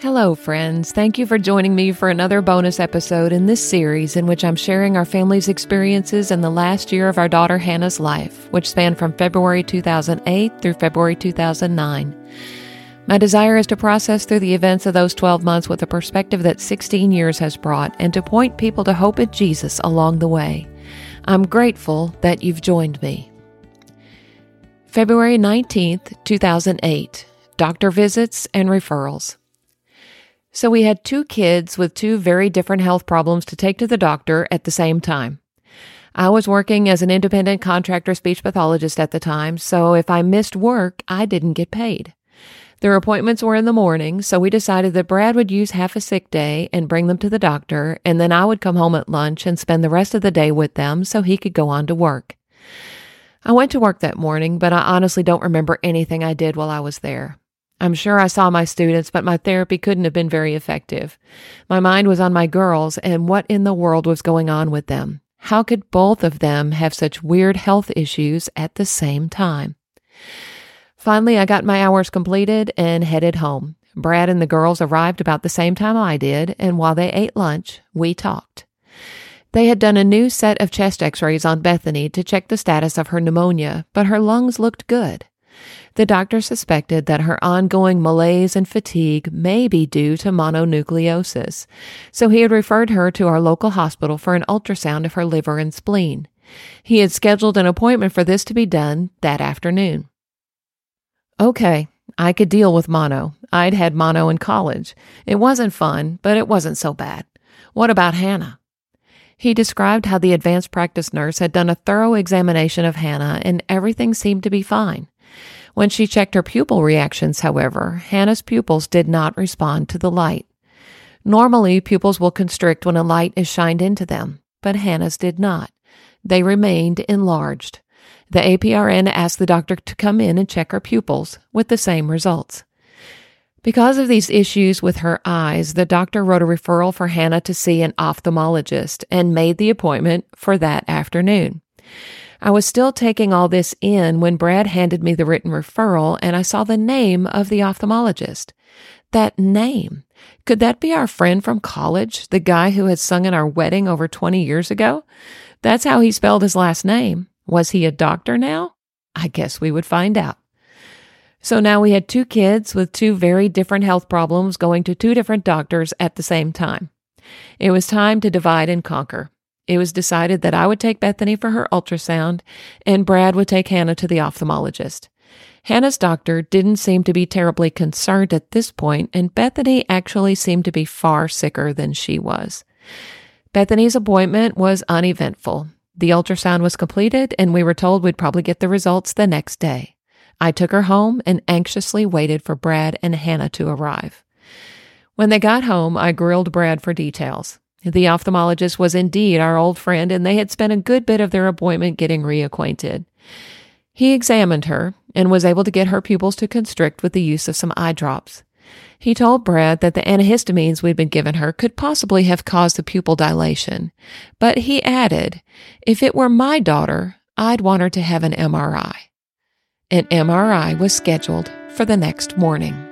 Hello, friends. Thank you for joining me for another bonus episode in this series in which I'm sharing our family's experiences in the last year of our daughter Hannah's life, which spanned from February 2008 through February 2009. My desire is to process through the events of those 12 months with the perspective that 16 years has brought and to point people to hope in Jesus along the way. I'm grateful that you've joined me. February 19th, 2008. Doctor visits and referrals. So we had two kids with two very different health problems to take to the doctor at the same time. I was working as an independent contractor speech pathologist at the time, so if I missed work, I didn't get paid. Their appointments were in the morning, so we decided that Brad would use half a sick day and bring them to the doctor, and then I would come home at lunch and spend the rest of the day with them so he could go on to work. I went to work that morning, but I honestly don't remember anything I did while I was there. I'm sure I saw my students, but my therapy couldn't have been very effective. My mind was on my girls and what in the world was going on with them. How could both of them have such weird health issues at the same time? Finally, I got my hours completed and headed home. Brad and the girls arrived about the same time I did, and while they ate lunch, we talked. They had done a new set of chest x rays on Bethany to check the status of her pneumonia, but her lungs looked good. The doctor suspected that her ongoing malaise and fatigue may be due to mononucleosis, so he had referred her to our local hospital for an ultrasound of her liver and spleen. He had scheduled an appointment for this to be done that afternoon. Okay, I could deal with mono. I'd had mono in college. It wasn't fun, but it wasn't so bad. What about Hannah? He described how the advanced practice nurse had done a thorough examination of Hannah and everything seemed to be fine. When she checked her pupil reactions, however, Hannah's pupils did not respond to the light. Normally, pupils will constrict when a light is shined into them, but Hannah's did not. They remained enlarged. The APRN asked the doctor to come in and check her pupils, with the same results. Because of these issues with her eyes, the doctor wrote a referral for Hannah to see an ophthalmologist and made the appointment for that afternoon. I was still taking all this in when Brad handed me the written referral and I saw the name of the ophthalmologist. That name. Could that be our friend from college, the guy who had sung in our wedding over 20 years ago? That's how he spelled his last name. Was he a doctor now? I guess we would find out. So now we had two kids with two very different health problems going to two different doctors at the same time. It was time to divide and conquer. It was decided that I would take Bethany for her ultrasound and Brad would take Hannah to the ophthalmologist. Hannah's doctor didn't seem to be terribly concerned at this point, and Bethany actually seemed to be far sicker than she was. Bethany's appointment was uneventful. The ultrasound was completed, and we were told we'd probably get the results the next day. I took her home and anxiously waited for Brad and Hannah to arrive. When they got home, I grilled Brad for details. The ophthalmologist was indeed our old friend, and they had spent a good bit of their appointment getting reacquainted. He examined her and was able to get her pupils to constrict with the use of some eye drops. He told Brad that the antihistamines we'd been given her could possibly have caused the pupil dilation, but he added, if it were my daughter, I'd want her to have an MRI. An MRI was scheduled for the next morning.